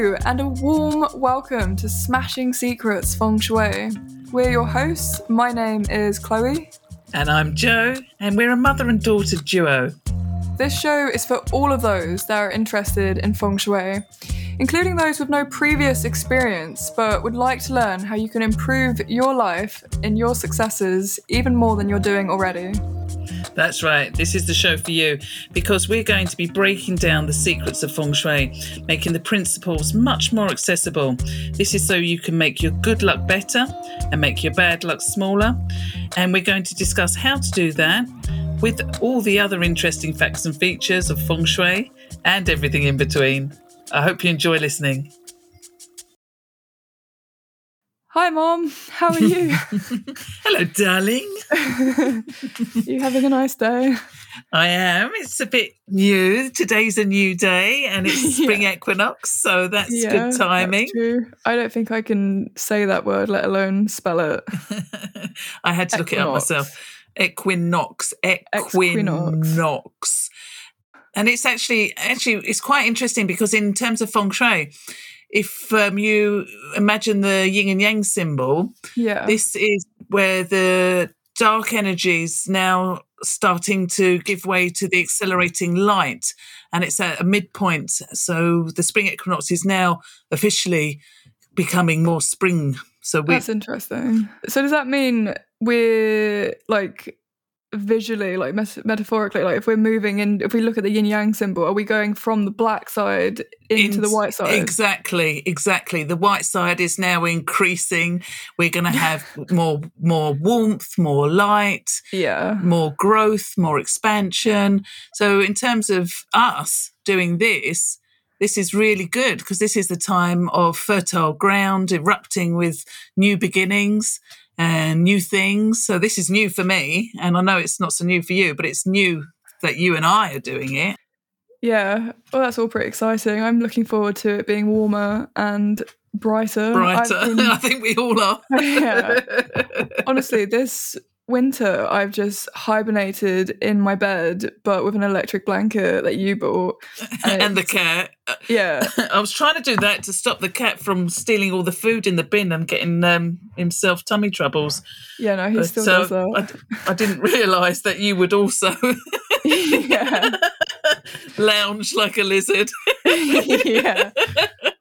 Hello, and a warm welcome to Smashing Secrets Feng Shui. We're your hosts. My name is Chloe. And I'm Joe, and we're a mother and daughter duo. This show is for all of those that are interested in Feng Shui, including those with no previous experience but would like to learn how you can improve your life and your successes even more than you're doing already. That's right. This is the show for you because we're going to be breaking down the secrets of feng shui, making the principles much more accessible. This is so you can make your good luck better and make your bad luck smaller. And we're going to discuss how to do that with all the other interesting facts and features of feng shui and everything in between. I hope you enjoy listening. Hi, Mom. How are you? Hello, darling. you having a nice day? I am. It's a bit new. Today's a new day and it's spring yeah. equinox, so that's yeah, good timing. That's true. I don't think I can say that word, let alone spell it. I had to look it up myself. Equinox. Equinox. Equinox. And it's actually actually it's quite interesting because in terms of feng shui, if um, you imagine the yin and yang symbol, yeah, this is where the dark energies now starting to give way to the accelerating light, and it's at a midpoint. So the spring equinox is now officially becoming more spring. So we- that's interesting. So does that mean we're like visually like metaphorically like if we're moving in if we look at the yin yang symbol are we going from the black side into In, the white side? exactly exactly. The white side is now increasing. We're going to have more more warmth more light yeah. more growth more expansion. So in terms of us doing this this is really good because this is the time of fertile ground erupting with new beginnings and new things. So this is new for me, and I know it's not so new for you, but it's new that you and I are doing it. Yeah, well, that's all pretty exciting. I'm looking forward to it being warmer and brighter. Brighter, been, I think we all are. yeah. Honestly, this winter, I've just hibernated in my bed, but with an electric blanket that you bought. And, and the cat. Yeah. I was trying to do that to stop the cat from stealing all the food in the bin and getting um, himself tummy troubles. Yeah, no, he but, still uh, does that. I, I didn't realise that you would also yeah. lounge like a lizard. yeah.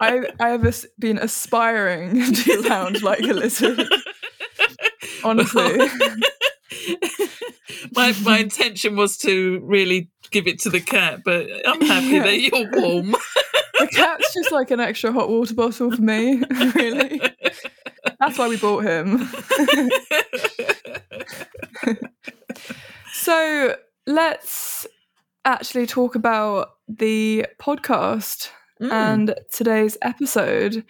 I, I have been aspiring to lounge like a lizard. Honestly my my intention was to really give it to the cat, but I'm happy yeah. that you're warm. the cat's just like an extra hot water bottle for me, really. That's why we bought him. so let's actually talk about the podcast mm. and today's episode.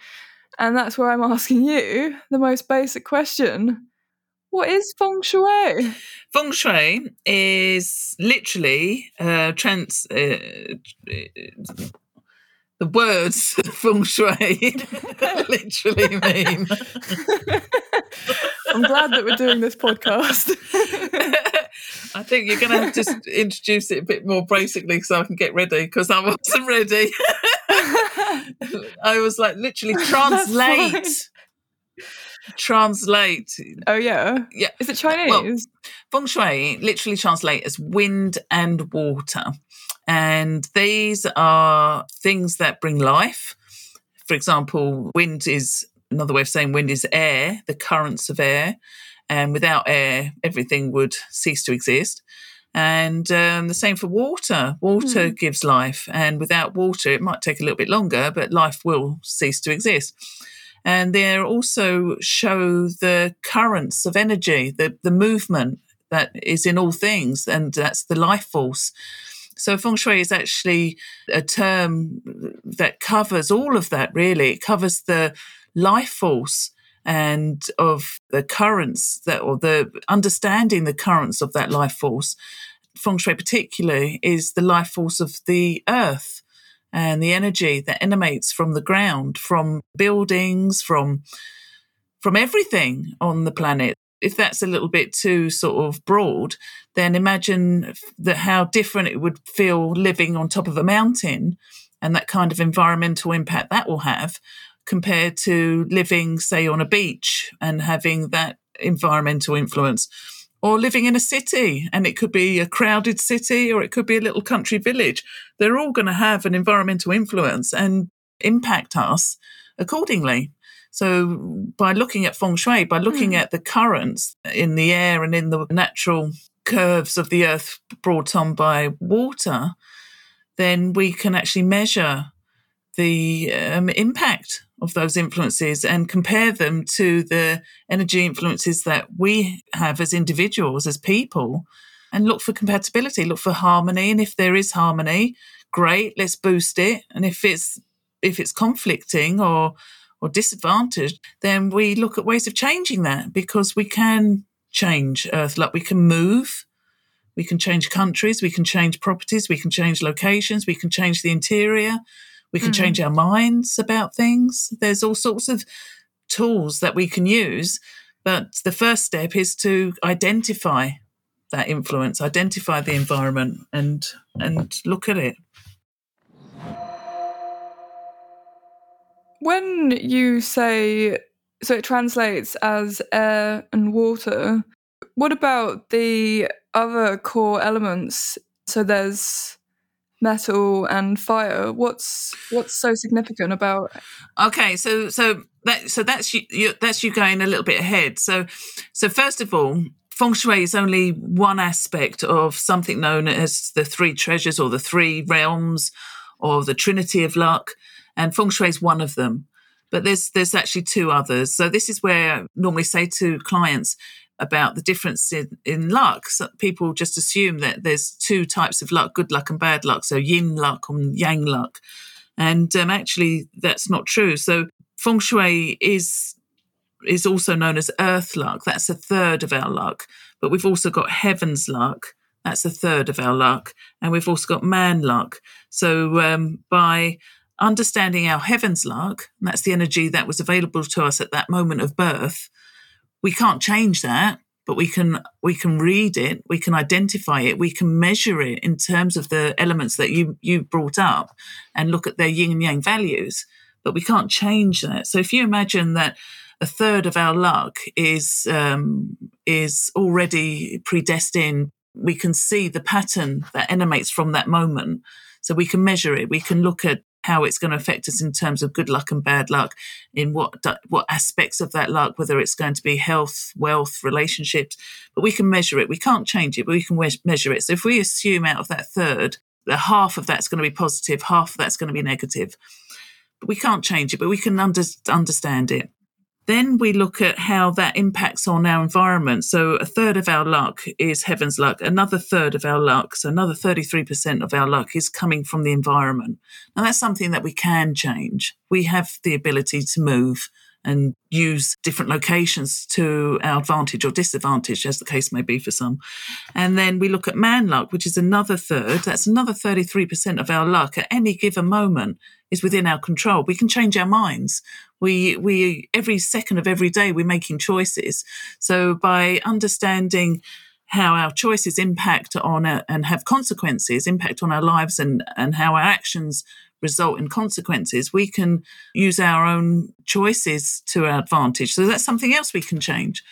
And that's where I'm asking you the most basic question what is feng shui? Feng shui is literally uh, trans. Uh, the words feng shui literally mean. I'm glad that we're doing this podcast. I think you're going to have to introduce it a bit more basically so I can get ready because I wasn't ready. I was like, literally translate translate. Oh yeah, yeah. Is it Chinese? Well, feng shui literally translate as wind and water, and these are things that bring life. For example, wind is another way of saying wind is air, the currents of air, and without air, everything would cease to exist. And um, the same for water. Water mm. gives life, and without water, it might take a little bit longer, but life will cease to exist and they also show the currents of energy, the, the movement that is in all things, and that's the life force. So feng shui is actually a term that covers all of that. Really, it covers the life force and of the currents that, or the understanding the currents of that life force. Feng shui, particularly, is the life force of the earth and the energy that emanates from the ground, from buildings, from from everything on the planet. If that's a little bit too sort of broad, then imagine that how different it would feel living on top of a mountain and that kind of environmental impact that will have compared to living, say, on a beach and having that environmental influence. Or living in a city, and it could be a crowded city or it could be a little country village. They're all going to have an environmental influence and impact us accordingly. So, by looking at feng shui, by looking mm. at the currents in the air and in the natural curves of the earth brought on by water, then we can actually measure the um, impact of those influences and compare them to the energy influences that we have as individuals, as people, and look for compatibility, look for harmony. And if there is harmony, great, let's boost it. And if it's if it's conflicting or or disadvantaged, then we look at ways of changing that because we can change Earth. Like we can move, we can change countries, we can change properties, we can change locations, we can change the interior, we can mm. change our minds about things. There's all sorts of tools that we can use. But the first step is to identify that influence, identify the environment and and look at it. When you say so it translates as air and water, what about the other core elements? So there's metal and fire what's what's so significant about okay so so that so that's you, you, that's you going a little bit ahead. So so first of all feng shui is only one aspect of something known as the three treasures or the three realms or the trinity of luck and feng shui is one of them. But there's there's actually two others. So this is where I normally say to clients about the difference in, in luck. So people just assume that there's two types of luck good luck and bad luck, so yin luck and yang luck. And um, actually, that's not true. So, feng shui is is also known as earth luck. That's a third of our luck. But we've also got heaven's luck. That's a third of our luck. And we've also got man luck. So, um, by understanding our heaven's luck, that's the energy that was available to us at that moment of birth, we can't change that but we can we can read it we can identify it we can measure it in terms of the elements that you you brought up and look at their yin and yang values but we can't change that. So if you imagine that a third of our luck is um, is already predestined we can see the pattern that emanates from that moment. So we can measure it we can look at how it's going to affect us in terms of good luck and bad luck, in what what aspects of that luck, whether it's going to be health, wealth, relationships. But we can measure it. We can't change it, but we can measure it. So if we assume out of that third, that half of that's going to be positive, half of that's going to be negative. But we can't change it, but we can under, understand it. Then we look at how that impacts on our environment. So a third of our luck is heaven's luck. Another third of our luck, so another 33% of our luck is coming from the environment. Now that's something that we can change. We have the ability to move and use different locations to our advantage or disadvantage, as the case may be for some. And then we look at man luck, which is another third. That's another 33% of our luck at any given moment is within our control. We can change our minds. We, we, every second of every day, we're making choices. So by understanding how our choices impact on a, and have consequences, impact on our lives and, and how our actions result in consequences, we can use our own choices to our advantage. So that's something else we can change.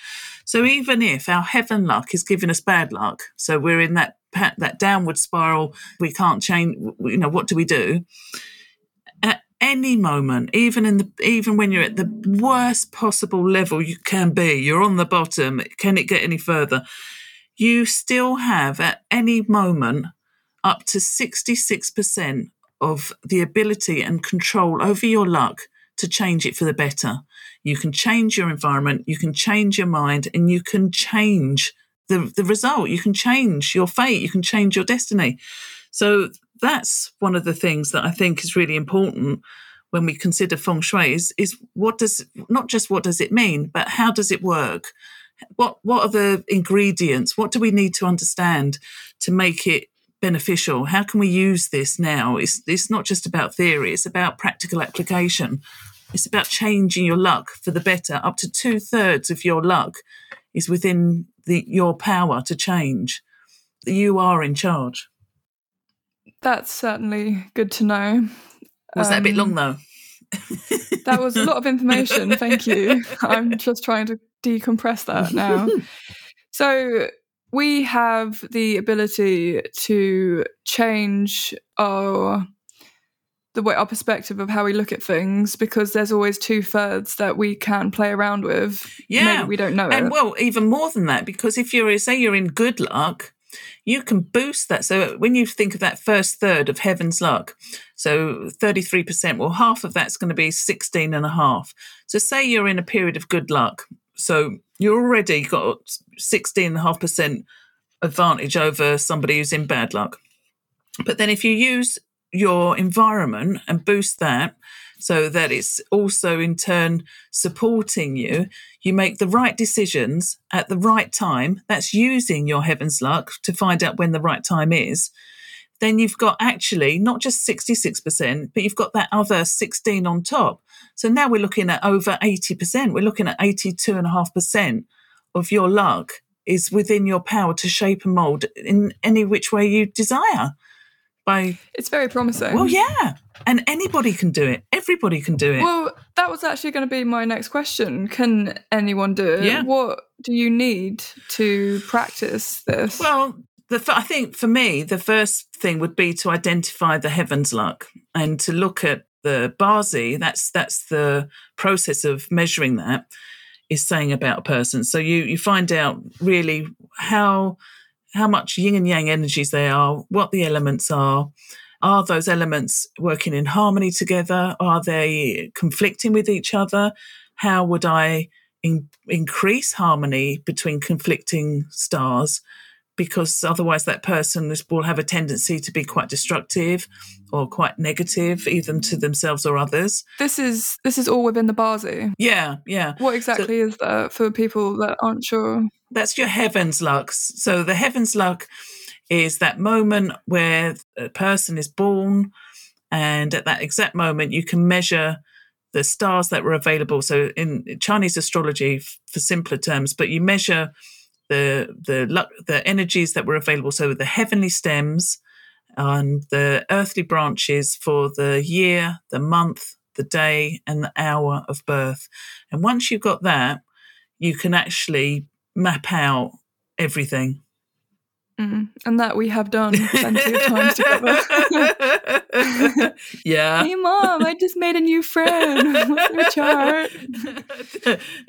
So even if our heaven luck is giving us bad luck, so we're in that that downward spiral, we can't change. You know, what do we do? Any moment, even in the even when you're at the worst possible level you can be, you're on the bottom. Can it get any further? You still have at any moment up to 66% of the ability and control over your luck to change it for the better. You can change your environment, you can change your mind, and you can change the, the result. You can change your fate, you can change your destiny. So that's one of the things that I think is really important when we consider feng shui is, is what does not just what does it mean, but how does it work? What what are the ingredients? What do we need to understand to make it beneficial? How can we use this now? It's, it's not just about theory, it's about practical application. It's about changing your luck for the better. Up to two thirds of your luck is within the, your power to change. You are in charge. That's certainly good to know. Was that a bit long Um, though? That was a lot of information. Thank you. I'm just trying to decompress that now. So, we have the ability to change our the way our perspective of how we look at things because there's always two thirds that we can play around with. Yeah. Maybe we don't know And it. well, even more than that, because if you're say you're in good luck, you can boost that. So when you think of that first third of heaven's luck, so 33%, well, half of that's going to be 16 and a half. So say you're in a period of good luck. So you are already got 16 and a half percent advantage over somebody who's in bad luck. But then if you use your environment and boost that so that it's also in turn supporting you, you make the right decisions at the right time. That's using your heaven's luck to find out when the right time is. Then you've got actually not just 66%, but you've got that other 16 on top. So now we're looking at over 80%. We're looking at 82.5% of your luck is within your power to shape and mold in any which way you desire. By It's very promising. well, yeah, and anybody can do it. Everybody can do it. Well, that was actually going to be my next question. Can anyone do it? Yeah. What do you need to practice this? Well, the, f- I think for me, the first thing would be to identify the heavens luck and to look at the Bazi. That's that's the process of measuring that is saying about a person. So you you find out really how how much yin and yang energies they are, what the elements are. Are those elements working in harmony together? Are they conflicting with each other? How would I in, increase harmony between conflicting stars? Because otherwise that person is, will have a tendency to be quite destructive or quite negative, even to themselves or others. this is this is all within the Bazi. Yeah, yeah. What exactly is that for people that aren't sure? That's your heavens luck So the heavens luck is that moment where a person is born, and at that exact moment, you can measure the stars that were available. So in Chinese astrology, for simpler terms, but you measure the the the energies that were available. So the heavenly stems and the earthly branches for the year, the month, the day, and the hour of birth. And once you've got that, you can actually map out everything. Mm. And that we have done plenty of times together. yeah. hey, mom, I just made a new friend. What's your chart?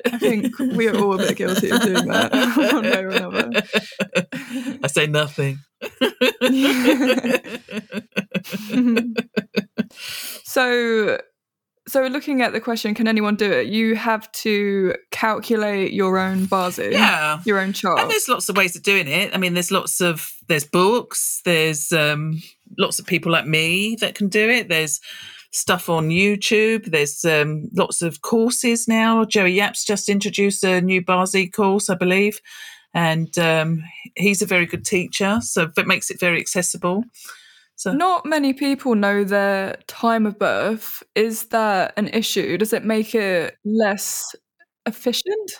I think we are all a bit guilty of doing that one way or another. I say nothing. so so looking at the question can anyone do it you have to calculate your own Bazi, yeah. your own chart And there's lots of ways of doing it. I mean, there's lots of there's books, there's um, lots of people like me that can do it. There's stuff on YouTube. There's um, lots of courses now. Joey Yap's just introduced a new Bazi course, I believe, and um, he's a very good teacher, so that makes it very accessible. So not many people know their time of birth is that an issue does it make it less efficient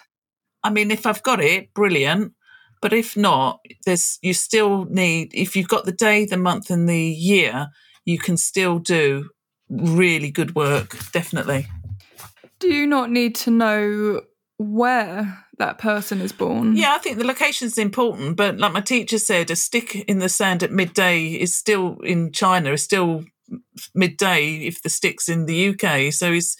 I mean, if I've got it, brilliant. But if not, there's you still need if you've got the day, the month, and the year, you can still do really good work. Definitely. do you not need to know where that person is born Yeah, I think the location is important, but like my teacher said, a stick in the sand at midday is still in China is still midday if the stick's in the UK. So is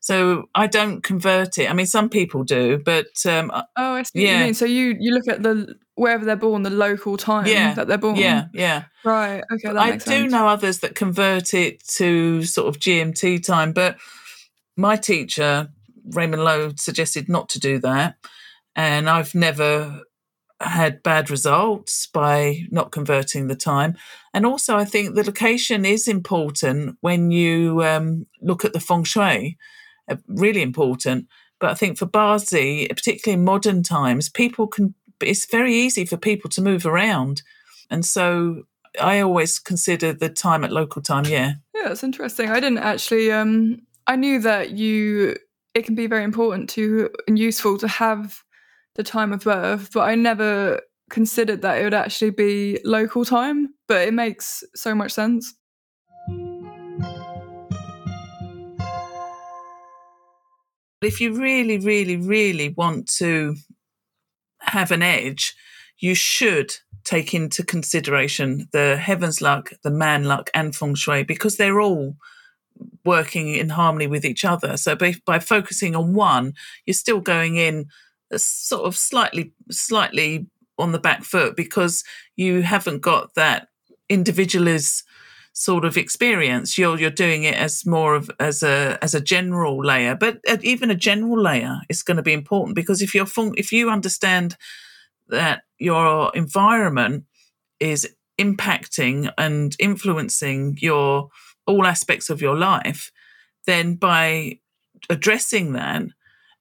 so I don't convert it. I mean, some people do, but um, oh i see what Yeah. you mean so you you look at the wherever they're born the local time Yeah, that they're born yeah, yeah. right okay I do sense know others that convert it to sort of GMT time, but my teacher, Raymond Lo, suggested not to do that. And I've never had bad results by not converting the time. And also, I think the location is important when you um, look at the feng shui, uh, really important. But I think for Bazi, particularly in modern times, people can, it's very easy for people to move around. And so I always consider the time at local time, yeah. Yeah, it's interesting. I didn't actually. Um, I knew that you it can be very important to and useful to have the time of birth, but I never considered that it would actually be local time, but it makes so much sense. If you really, really, really want to have an edge, you should take into consideration the heaven's luck, the man luck, and feng shui because they're all working in harmony with each other. So by, by focusing on one, you're still going in uh, sort of slightly, slightly on the back foot because you haven't got that individualist sort of experience. You're you're doing it as more of as a as a general layer, but uh, even a general layer is going to be important because if you're if you understand that your environment is impacting and influencing your all aspects of your life, then by addressing that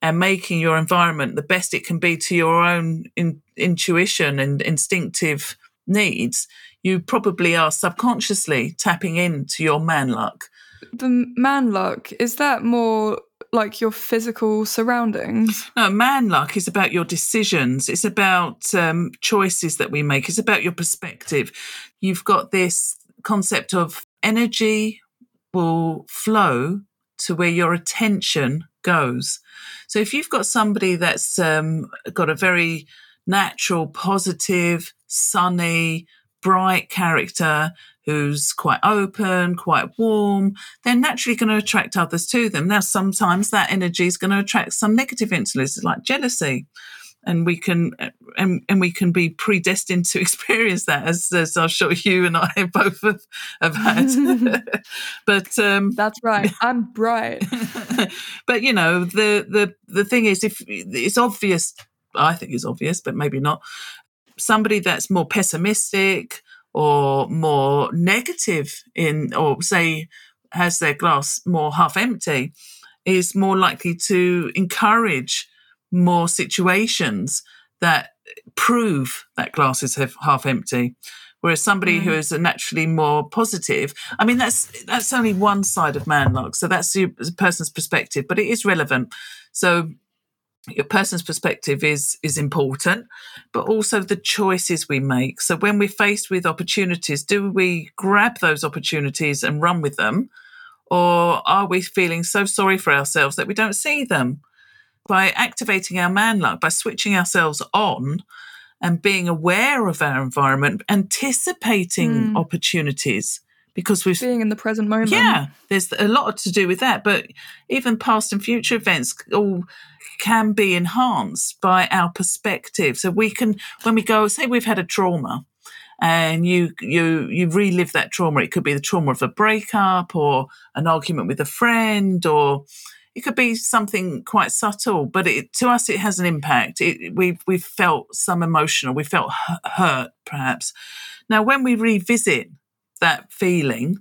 and making your environment the best it can be to your own in, intuition and instinctive needs, you probably are subconsciously tapping into your man luck. The man luck, is that more like your physical surroundings? No, man luck is about your decisions. It's about um, choices that we make. It's about your perspective. You've got this concept of energy will flow to where your attention goes. So if you've got somebody that's um, got a very natural, positive, sunny, bright character who's quite open, quite warm, they're naturally going to attract others to them. Now, sometimes that energy is going to attract some negative influences like jealousy. And we can and, and we can be predestined to experience that, as, as I'm sure you and I both have, have had. but um, that's right, I'm bright. but you know, the the the thing is, if it's obvious, I think it's obvious, but maybe not somebody that's more pessimistic or more negative in, or say, has their glass more half empty, is more likely to encourage more situations that prove that glass is half empty. Whereas somebody mm. who is naturally more positive, I mean, that's that's only one side of man luck. So that's the person's perspective, but it is relevant. So your person's perspective is is important but also the choices we make so when we're faced with opportunities do we grab those opportunities and run with them or are we feeling so sorry for ourselves that we don't see them by activating our man luck by switching ourselves on and being aware of our environment anticipating mm. opportunities because we're being in the present moment. Yeah, there's a lot to do with that. But even past and future events all can be enhanced by our perspective. So we can, when we go, say we've had a trauma, and you you you relive that trauma. It could be the trauma of a breakup or an argument with a friend, or it could be something quite subtle. But it, to us, it has an impact. It, we've we've felt some emotional. We felt hurt, perhaps. Now, when we revisit that feeling,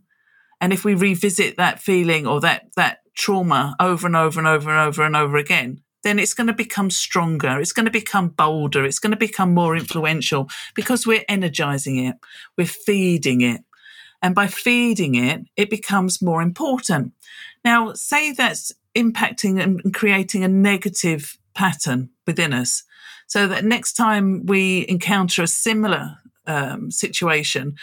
and if we revisit that feeling or that that trauma over and over and over and over and over again, then it's going to become stronger. It's going to become bolder. It's going to become more influential because we're energizing it. We're feeding it. And by feeding it, it becomes more important. Now, say that's impacting and creating a negative pattern within us. So that next time we encounter a similar um, situation,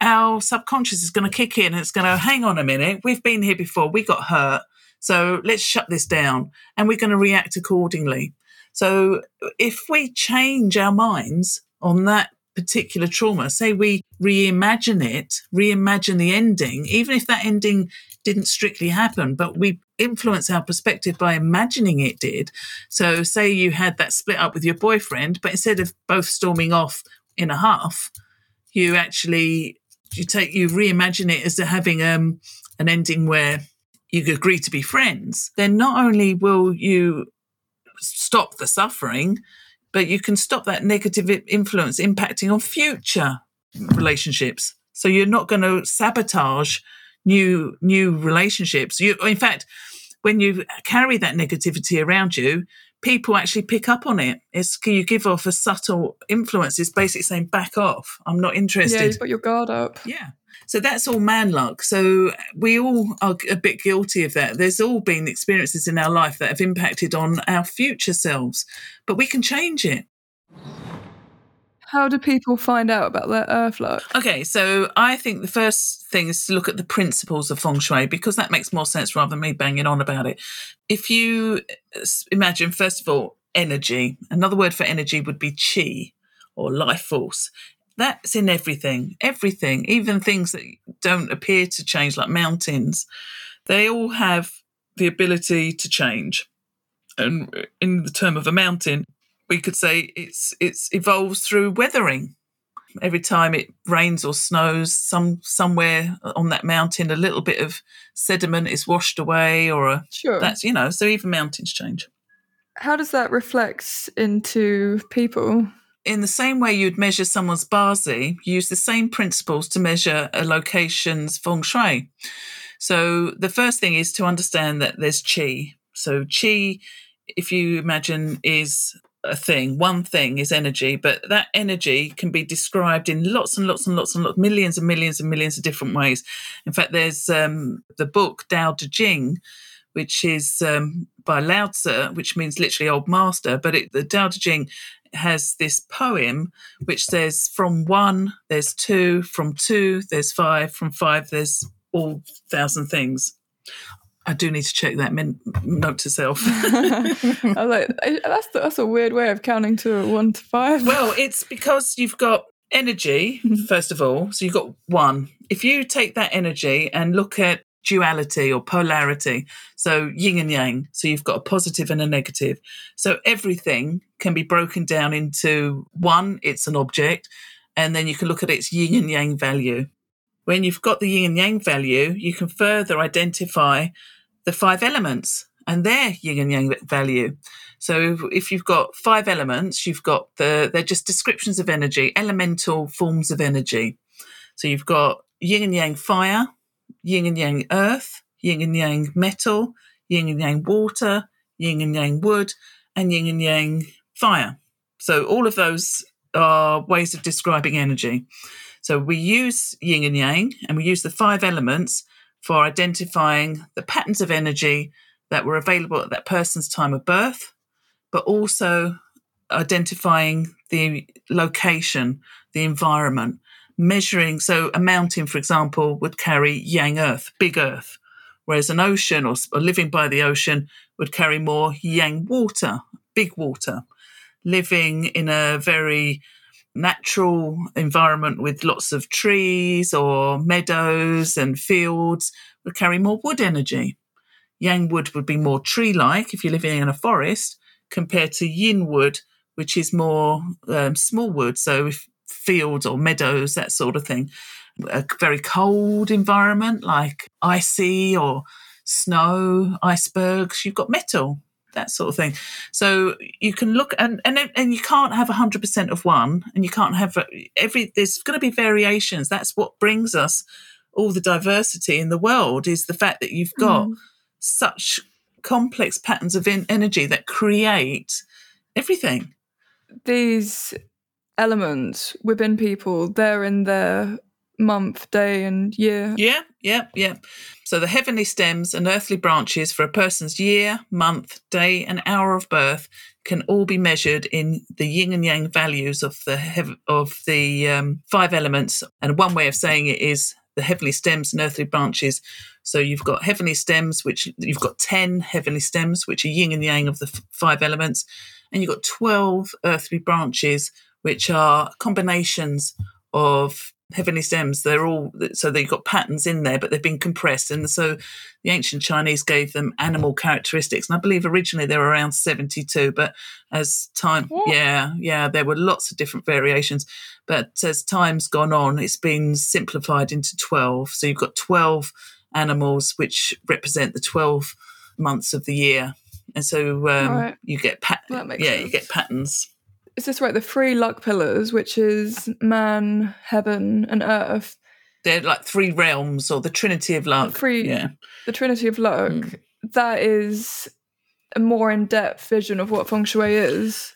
our subconscious is going to kick in and it's going to hang on a minute. We've been here before. We got hurt. So let's shut this down and we're going to react accordingly. So if we change our minds on that particular trauma, say we reimagine it, reimagine the ending, even if that ending didn't strictly happen, but we influence our perspective by imagining it did. So say you had that split up with your boyfriend, but instead of both storming off in a half, you actually you take you reimagine it as having um, an ending where you agree to be friends, then not only will you stop the suffering, but you can stop that negative influence impacting on future relationships. So you're not going to sabotage new new relationships. You, in fact, when you carry that negativity around you, people actually pick up on it. It's you give off a subtle influence. It's basically saying, "Back off. I'm not interested." Yeah, you've got your guard up. Yeah. So that's all man luck. So we all are a bit guilty of that. There's all been experiences in our life that have impacted on our future selves, but we can change it. How do people find out about their earth luck? Okay, so I think the first thing is to look at the principles of feng shui because that makes more sense rather than me banging on about it. If you uh, imagine, first of all, energy, another word for energy would be chi or life force. That's in everything, everything, even things that don't appear to change, like mountains. They all have the ability to change. And uh, in the term of a mountain, we could say it's it's evolves through weathering. Every time it rains or snows, some somewhere on that mountain, a little bit of sediment is washed away, or a, sure. that's you know. So even mountains change. How does that reflect into people? In the same way you'd measure someone's bazi, use the same principles to measure a location's feng shui. So the first thing is to understand that there's qi. So qi, if you imagine, is a thing. One thing is energy, but that energy can be described in lots and lots and lots and lots, millions and millions and millions of different ways. In fact, there's um, the book Dao De Jing, which is um, by Lao Tzu, which means literally old master. But it, the Dao De Jing has this poem which says, "From one, there's two; from two, there's five; from five, there's all thousand things." I do need to check that min- note to self. I was like, that's that's a weird way of counting to one to five. Well, it's because you've got energy Mm-hmm. first of all. So you've got one. If you take that energy and look at duality or polarity, so yin and yang, so you've got a positive and a negative. So everything can be broken down into one. It's an object, and then you can look at its yin and yang value. When you've got the yin and yang value, you can further identify the five elements and their yin and yang value. So if you've got five elements, you've got the they're just descriptions of energy, elemental forms of energy. So you've got yin and yang fire, yin and yang earth, yin and yang metal, yin and yang water, yin and yang wood, and yin and yang fire. So all of those are ways of describing energy. So we use yin and yang and we use the five elements for identifying the patterns of energy that were available at that person's time of birth, but also identifying the location, the environment, measuring. So, a mountain, for example, would carry yang earth, big earth, whereas an ocean or, or living by the ocean would carry more yang water, big water. Living in a very natural environment with lots of trees or meadows and fields would carry more wood energy. Yang wood would be more tree like if you're living in a forest compared to yin wood, which is more um, small wood. So, if fields or meadows, that sort of thing. A very cold environment like icy or snow, icebergs, you've got metal that sort of thing. So you can look and and and you can't have hundred percent of one, and you can't have every. There's going to be variations. That's what brings us all the diversity in the world. Is the fact that you've got Mm. such complex patterns of in- energy that create everything. These elements within people, they're in their month, day, and year. Yeah, yeah, yeah. So the heavenly stems and earthly branches for a person's year, month, day, and hour of birth can all be measured in the yin and yang values of the hev- of the um, five elements. And one way of saying it is the heavenly stems and earthly branches. So you've got heavenly stems, which you've got ten heavenly stems, which are yin and yang of the f- five elements, and you've got twelve earthly branches, which are combinations of heavenly stems. They're all so they've got patterns in there, but they've been compressed. And so the ancient Chinese gave them animal characteristics. And I believe originally there were around 72, but as time, What? yeah, yeah, there were lots of different variations. But as time's gone on, it's been simplified into 12. So you've got 12 animals which represent the 12 months of the year. And so um, Right. you get pat- yeah, you get patterns. Is this right? The three luck pillars, which is man, heaven, and earth. They're like three realms or the Trinity of luck. three- yeah. The Trinity of Luck. Mm. That is a more in-depth vision of what feng shui is,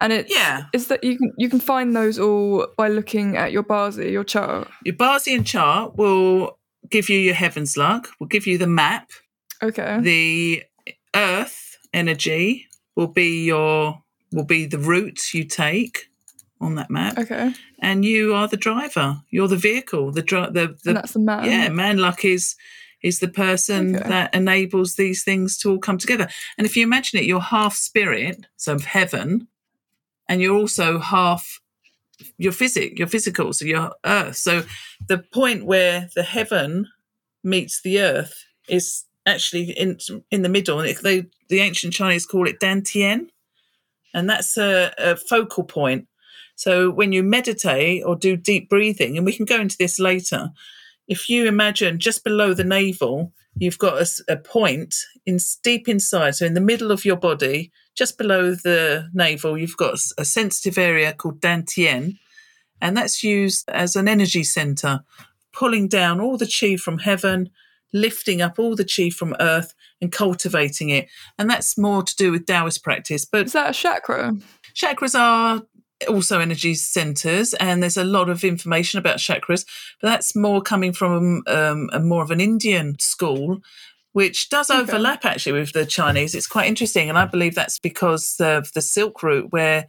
and it's Yeah. is that you can you can find those all by looking at your bazi, your chart. Your Barsian chart will give you your heaven's luck, will give you the map. Okay. The earth energy will be your will be the route you take on that map. Okay. And you are the driver. You're the vehicle. The dri- the, the and that's the man. yeah, man luck is is the person Okay. that enables these things to all come together. And if you imagine it, you're half spirit, so of heaven, and you're also half your physic, your physical, so your earth. So the point where the heaven meets the earth is actually in in the middle, and they the ancient Chinese call it Dantian, and that's a, a focal point. So when you meditate or do deep breathing, and we can go into this later, if you imagine just below the navel, you've got a point in deep inside, so in the middle of your body, just below the navel, you've got a sensitive area called Dantian, and that's used as an energy center, pulling down all the chi from heaven, lifting up all the chi from earth, and cultivating it. And that's more to do with Taoist practice, but Is that a chakra? chakras are also energy centers and there's a lot of information about chakras but that's more coming from um, a more of an indian school which does Okay. overlap actually with the chinese it's quite interesting and i believe that's because of the silk route where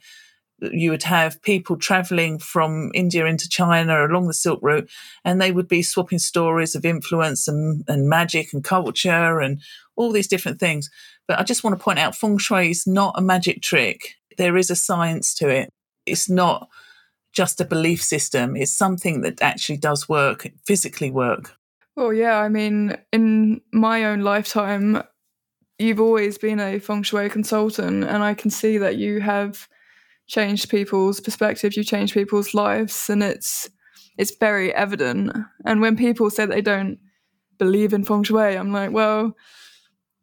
you would have people traveling from India into China along the Silk Route, and they would be swapping stories of influence and, and magic and culture and all these different things. But I just want to point out feng shui is not a magic trick. There is a science to it. It's not just a belief system. It's something that actually does work, physically work. Well, yeah, I mean, in my own lifetime, you've always been a feng shui consultant, and I can see that you have changed people's perspectives, you've changed people's lives, and it's it's very evident. And when people say they don't believe in feng shui, I'm like, well,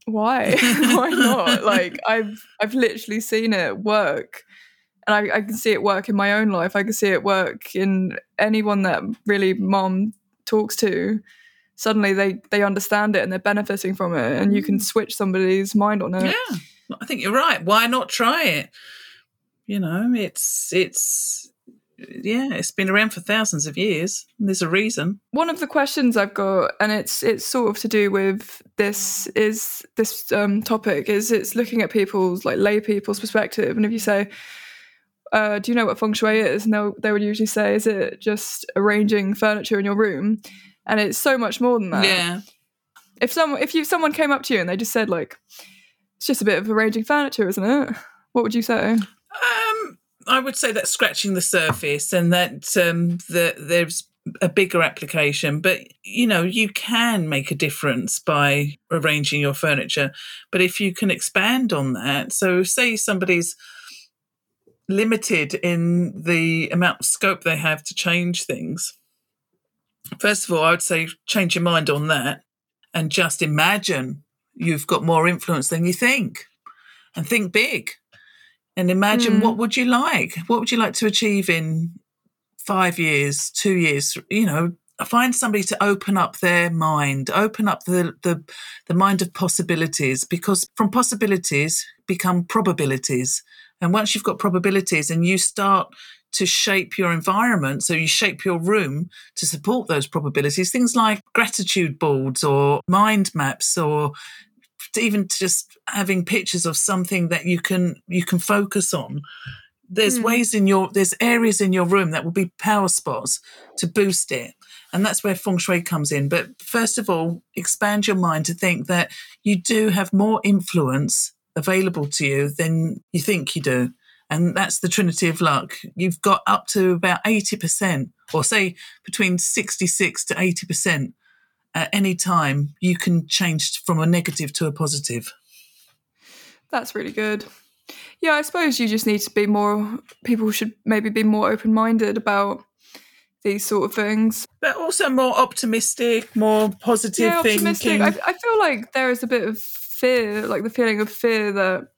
why? why not? Like I've I've literally seen it work. And I, I can see it work in my own life. I can see it work in anyone that really mom talks to suddenly they they understand it and they're benefiting from it and you can mm. switch somebody's mind on it Yeah, I think you're right. Why not try it? You know, it's it's yeah, it's been around for thousands of years. and There's a reason. one of the questions i've got and it's it's sort of to do with this is this um, topic is it's looking at people's like lay people's perspective. And if you say uh, do you know what feng shui is? And they'll- they would usually say is it just arranging furniture in your room? And it's so much more than that. Yeah, if someone if you someone came up to you and they just said like it's just a bit of arranging furniture isn't it? What would you say Um, I would say that's scratching the surface, and that um, there's a bigger application. But you know, you can make a difference by arranging your furniture. But if you can expand on that, so say somebody's limited in the amount of scope they have to change things. First of all, I would say change your mind on that, and just imagine you've got more influence than you think, and think big and imagine Mm. what would you like? What would you like to achieve in five years two years? You know find somebody to open up their mind open up the the, the mind of possibilities because from possibilities become probabilities. And once you've got probabilities and you start to shape your environment so you shape your room to support those probabilities things like gratitude boards or mind maps or even just having pictures of something that you can you can focus on. There's Hmm. ways in your there's areas in your room that will be power spots to boost it and that's where feng shui comes in. But first of all expand your mind to think that you do have more influence available to you than you think you do and that's the trinity of luck. You've got up to about 80% or say between 66 to 80% at any time you can change from a negative to a positive That's really good. Yeah, I suppose you just need to be more. People should maybe be more open minded about these sort of things. but also more optimistic more positive yeah, optimistic. thinking I, I feel like there is a bit of fear, like the feeling of fear that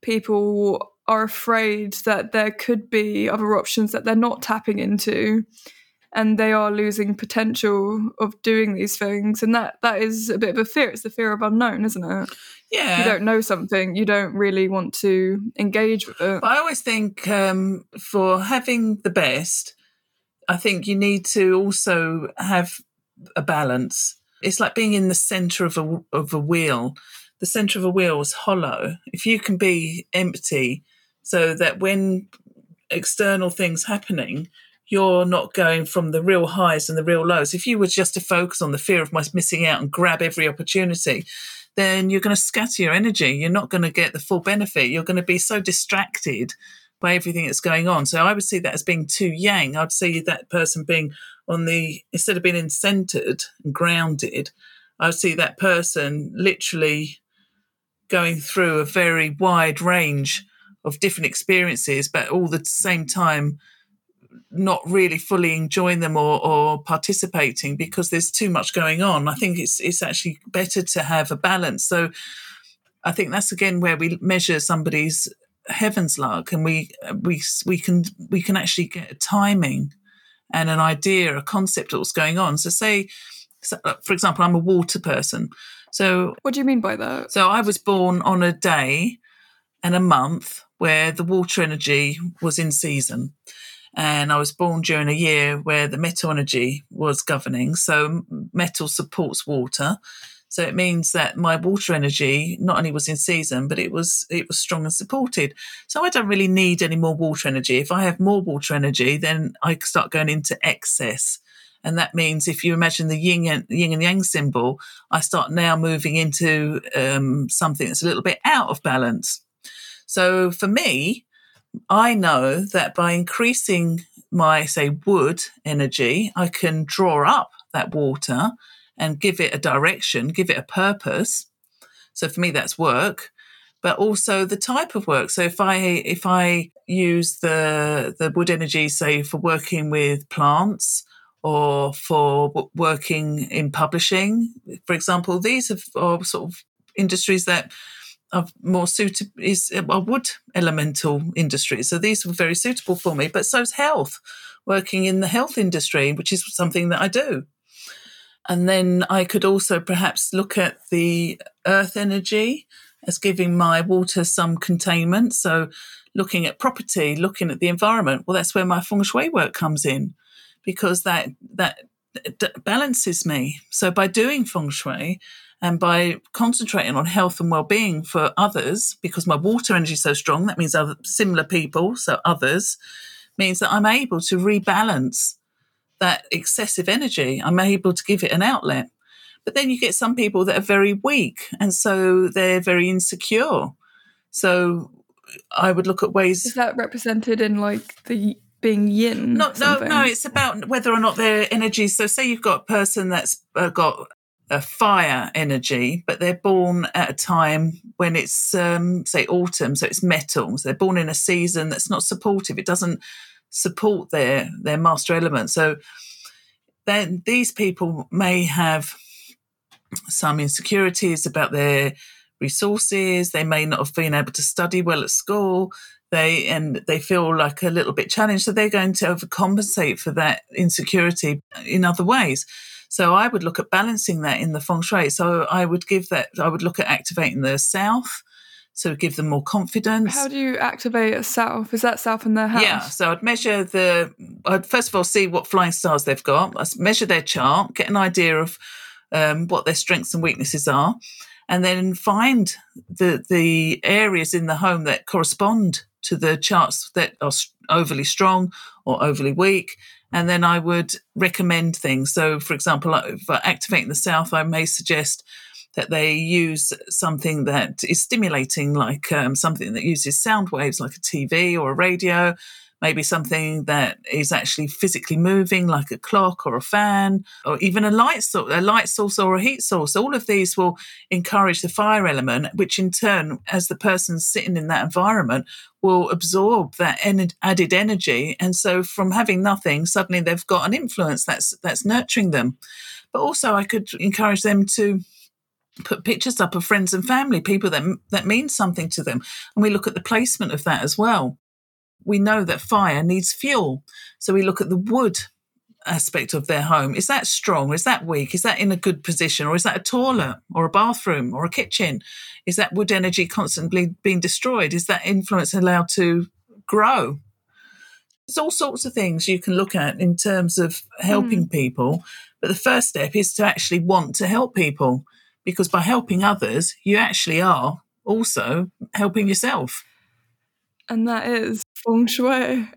people are afraid that there could be other options that they're not tapping into and they are losing potential of doing these things and that that is a bit of a fear it's the fear of unknown isn't it yeah you don't know something you don't really want to engage with it But I always think um, for having the best, I think you need to also have a balance. It's like being in the center of a of a wheel. The center of a wheel is hollow. If you can be empty, so that when external things happening, you're not going from the real highs and the real lows. If you were just to focus on the fear of missing out and grab every opportunity, then you're going to scatter your energy. You're not going to get the full benefit. You're going to be so distracted by everything that's going on. So I would see that as being too yang. I'd see that person being on the, instead of being centered and grounded, I would see that person literally going through a very wide range of different experiences, but all the same time not really fully enjoying them or, or participating because there's too much going on. I think it's it's actually better to have a balance. So I think that's again where we measure somebody's heaven's luck, and we we we can we can actually get a timing and an idea, a concept of what's going on. So say, uh, for example, I'm a water person. So what do you mean by that? So I was born on a day and a month where the water energy was in season and I was born during a year where the metal energy was governing. So metal supports water. So it means that my water energy not only was in season, but it was it was strong and supported. So I don't really need any more water energy. If I have more water energy, then I start going into excess. And that means if you imagine the yin and, yin and yang symbol, I start now moving into um, something that's a little bit out of balance. So for me, I know that by increasing my, say, wood energy, I can draw up that water and give it a direction, give it a purpose. So for me, that's work, but also the type of work. So if I if I use the the wood energy, say, for working with plants or for working in publishing, for example, these are sort of industries that of more suitable is uh, a wood elemental industry. So these were very suitable for me. But so's health, working in the health industry, which is something that I do. And then I could also perhaps look at the earth energy as giving my water some containment. So looking at property, looking at the environment. Well, that's where my feng shui work comes in because that that balances me. So by doing feng shui, and by concentrating on health and well-being for others, because my water energy is so strong, that means other similar people, so others, means that I'm able to rebalance that excessive energy. I'm able to give it an outlet. But then you get some people that are very weak, and so they're very insecure. So I would look at ways. Is that represented in like the being yin? No, no, no. It's about whether or not their energy. So, say you've got a person that's uh, got a fire energy, but they're born at a time when it's, um, say, autumn, so it's metals. They're born in a season that's not supportive. It doesn't support their their master element. So then these people may have some insecurities about their resources. They may not have been able to study well at school. They and they feel like a little bit challenged, so they're going to overcompensate for that insecurity in other ways. So I would look at balancing that in the feng shui. So I would give that, I would look at activating the south. So give them more confidence. How do you activate a south? Is that south in their house? Yeah. So I'd measure the, I'd first of all see what flying stars they've got. I'd measure their chart, get an idea of um, what their strengths and weaknesses are, and then find the the areas in the home that correspond to the charts that are overly strong or overly weak, and then I would recommend things. So, for example, for activating the South, I may suggest that they use something that is stimulating, like um, something that uses sound waves, like a TV or a radio, maybe something that is actually physically moving, like a clock or a fan, or even a light source, a light source or a heat source. All of these will encourage the fire element, which in turn, as the person's sitting in that environment, will absorb that en- added energy. And so, from having nothing, suddenly they've got an influence that's that's nurturing them. But also, I could encourage them to put pictures up of friends and family, people that that mean something to them, and we look at the placement of that as well we know that fire needs fuel. So we look at the wood aspect of their home. Is that strong? Is that weak? Is that in a good position? Or is that a toilet or a bathroom or a kitchen? Is that wood energy constantly being destroyed? Is that influence allowed to grow? There's all sorts of things you can look at in terms of helping mm. people. But the first step is to actually want to help people because by helping others, you actually are also helping yourself. And that is feng shui.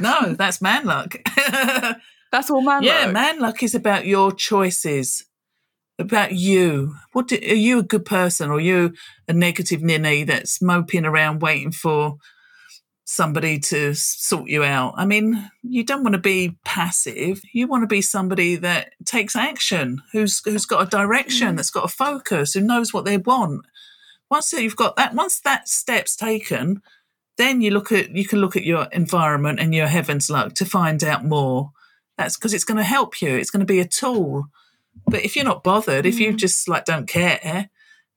no, that's man luck. that's all man yeah, luck. man luck is about your choices, about you. What do, are you a good person, or are you a negative ninny that's moping around waiting for somebody to sort you out? I mean, you don't want to be passive. You want to be somebody that takes action, who's who's got a direction, Mm. that's got a focus, who knows what they want. Once you've got that, once that step's taken, then you look at you can look at your environment and your heaven's luck to find out more. That's because it's going to help you. It's going to be a tool. But if you're not bothered, if you Mm. just like don't care,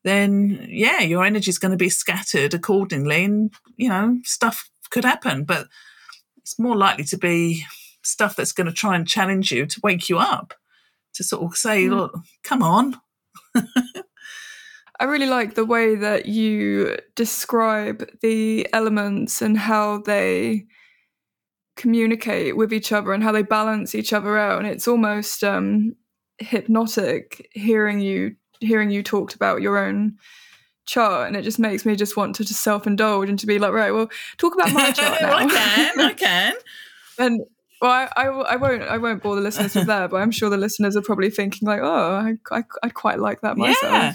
then yeah, your energy is going to be scattered accordingly, and you know stuff could happen. But it's more likely to be stuff that's going to try and challenge you to wake you up, to sort of say, Mm. "Look, come on." I really like the way that you describe the elements and how they communicate with each other and how they balance each other out. And it's almost um, hypnotic hearing you hearing you talked about your own chart, and it just makes me just want to just self indulge and to be like, right, well, talk about my chart now. I can, I can. and well, I, I, I won't I won't bore the listeners with that, but I'm sure the listeners are probably thinking like, oh, I, I, I'd quite like that myself. Yeah.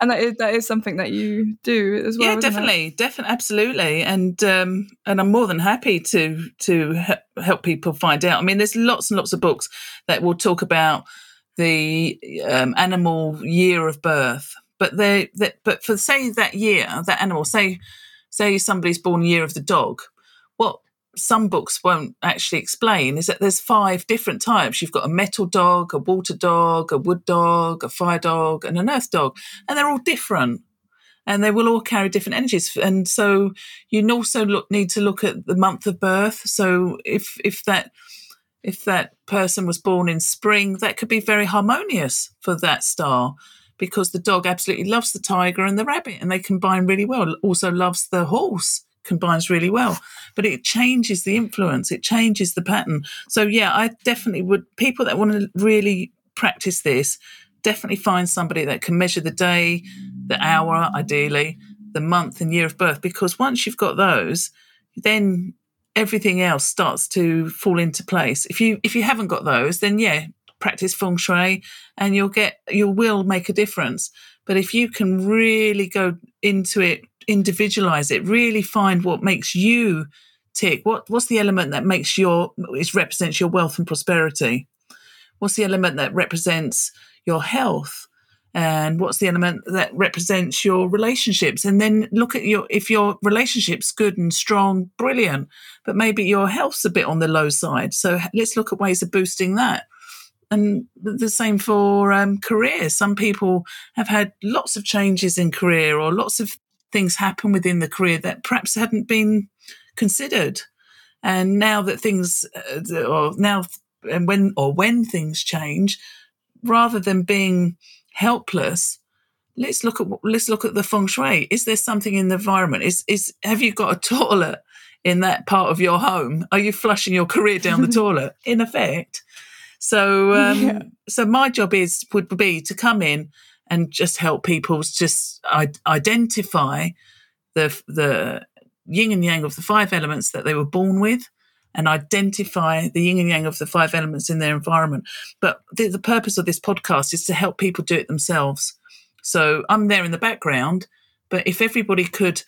And that is that is something that you do as well. yeah, definitely, definitely, absolutely, and um, and I'm more than happy to to he- help people find out. I mean, there's lots and lots of books that will talk about the um, animal year of birth, but they but for say that year, that animal, say say somebody's born year of the dog, some books won't actually explain is that there's five different types. You've got a metal dog, a water dog, a wood dog, a fire dog, and an earth dog, and they're all different and they will all carry different energies. And so you also look, need to look at the month of birth. So if if that if that person was born in spring, that could be very harmonious for that star because the dog absolutely loves the tiger and the rabbit, and they combine really well. Also loves the horse combines really well. But it changes the influence. It changes the pattern. So yeah i definitely would people that want to really practice this definitely find somebody that can measure the day the hour ideally the month and year of birth. Because once you've got those then everything else starts to fall into place. If you if you haven't got those then yeah practice feng shui and you'll get you will make a difference. But if you can really go into it individualize it really find what makes you tick. What what's the element that makes your it represents your wealth and prosperity? What's the element that represents your health? And what's the element that represents your relationships? And then look at your if your relationship's good and strong brilliant. But maybe your health's a bit on the low side. So let's look at ways of boosting that. And the same for um, career. Some people have had lots of changes in career or lots of things happen within the career that perhaps hadn't been considered. And now that things uh, or now and when or when things change rather than being helpless let's look at let's look at the feng shui. Is there something in the environment? Is is have you got a toilet in that part of your home? Are you flushing your career down the toilet? In effect. So um Yeah. so my job is would be to come in and just help people just I- identify the the yin and yang of the five elements that they were born with and identify the yin and yang of the five elements in their environment. But the, the purpose of this podcast is to help people do it themselves. So I'm there in the background, but if everybody could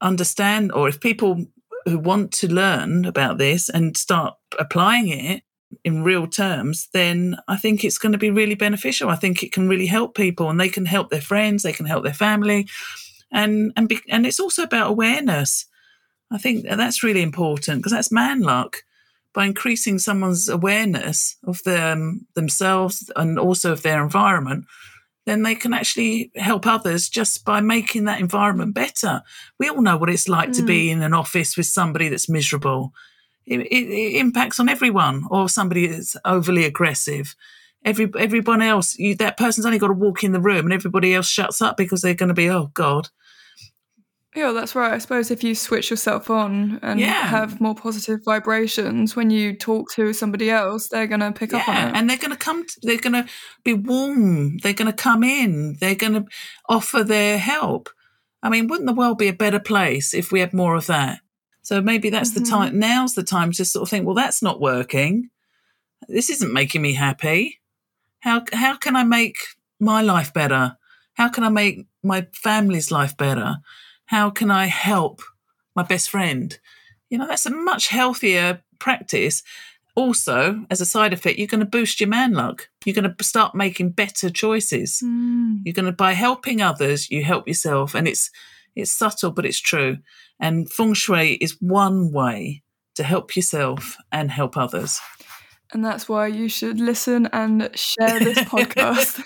understand, or if people who want to learn about this and start applying it in real terms, then I think it's going to be really beneficial. I think it can really help people, and they can help their friends, they can help their family, and and be, and it's also about awareness. I think that's really important because that's man luck. By increasing someone's awareness of them themselves and also of their environment, then they can actually help others just by making that environment better. We all know what it's like to be mm. in an office with somebody that's miserable. It, it, it impacts on everyone, or somebody that's overly aggressive. Every everyone else, you, that person's only got to walk in the room, and everybody else shuts up because they're going to be, oh God, Yeah, that's right. I suppose if you switch yourself on and Yeah. have more positive vibrations when you talk to somebody else, they're going to pick up on Yeah, it. and they're going to come. To, they're going to be warm. They're going to come in. They're going to offer their help. I mean, wouldn't the world be a better place if we had more of that? So maybe that's mm-hmm. the time. Now's the time to sort of think, well, that's not working. This isn't making me happy. How how can I make my life better? How can I make my family's life better? How can I help my best friend? You know, that's a much healthier practice. Also, as a side effect, you're going to boost your man luck. You're going to start making better choices. Mm. You're going to, by helping others, you help yourself. And it's, it's subtle, but it's true. And feng shui is one way to help yourself and help others. And that's why you should listen and share this podcast.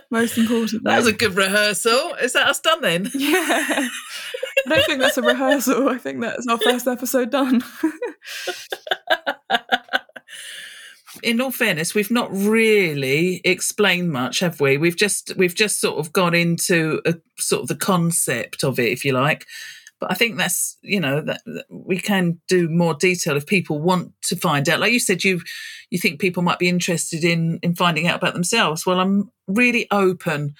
Most important. That was a good rehearsal. Is that us done then? Yeah. I don't think that's a rehearsal. I think that's our first episode done. in all fairness, we've not really explained much, have we? We've just we've just sort of gone into a sort of the concept of it, if you like. But I think that's you know that, that, we can do more detail if people want to find out. Like you said, you you think people might be interested in in finding out about themselves. Well, I'm really open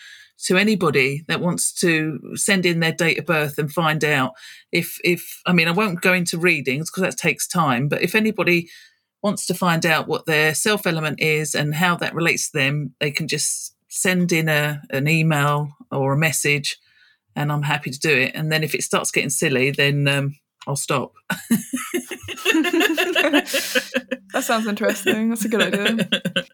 to anybody that wants to send in their date of birth and find out if if I mean I won't go into readings because that takes time. But if anybody wants to find out what their self element is and how that relates to them, they can just send in a an email or a message and I'm happy to do it. And then if it starts getting silly, then um, I'll stop. that sounds interesting. That's a good idea.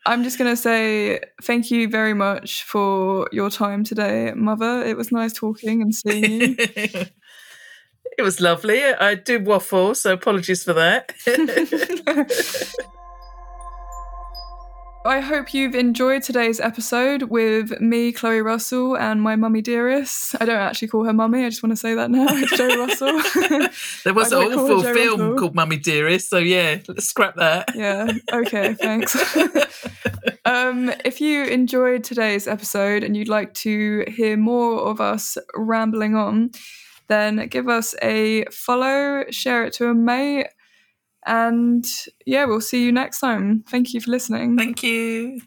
I'm just going to say thank you very much for your time today, Mother. It was nice talking and seeing you. it was lovely. I did waffle, so apologies for that. I hope you've enjoyed today's episode with me, Chloe Russell, and my mummy dearest. I don't actually call her mummy, I just want to say that now. It's Joe Russell. there was an awful film Russell. called Mummy Dearest, so yeah, let's scrap that. Yeah, okay, thanks. um, if you enjoyed today's episode and you'd like to hear more of us rambling on, then give us a follow, share it to a mate and yeah, we'll see you next time. Thank you for listening. Thank you.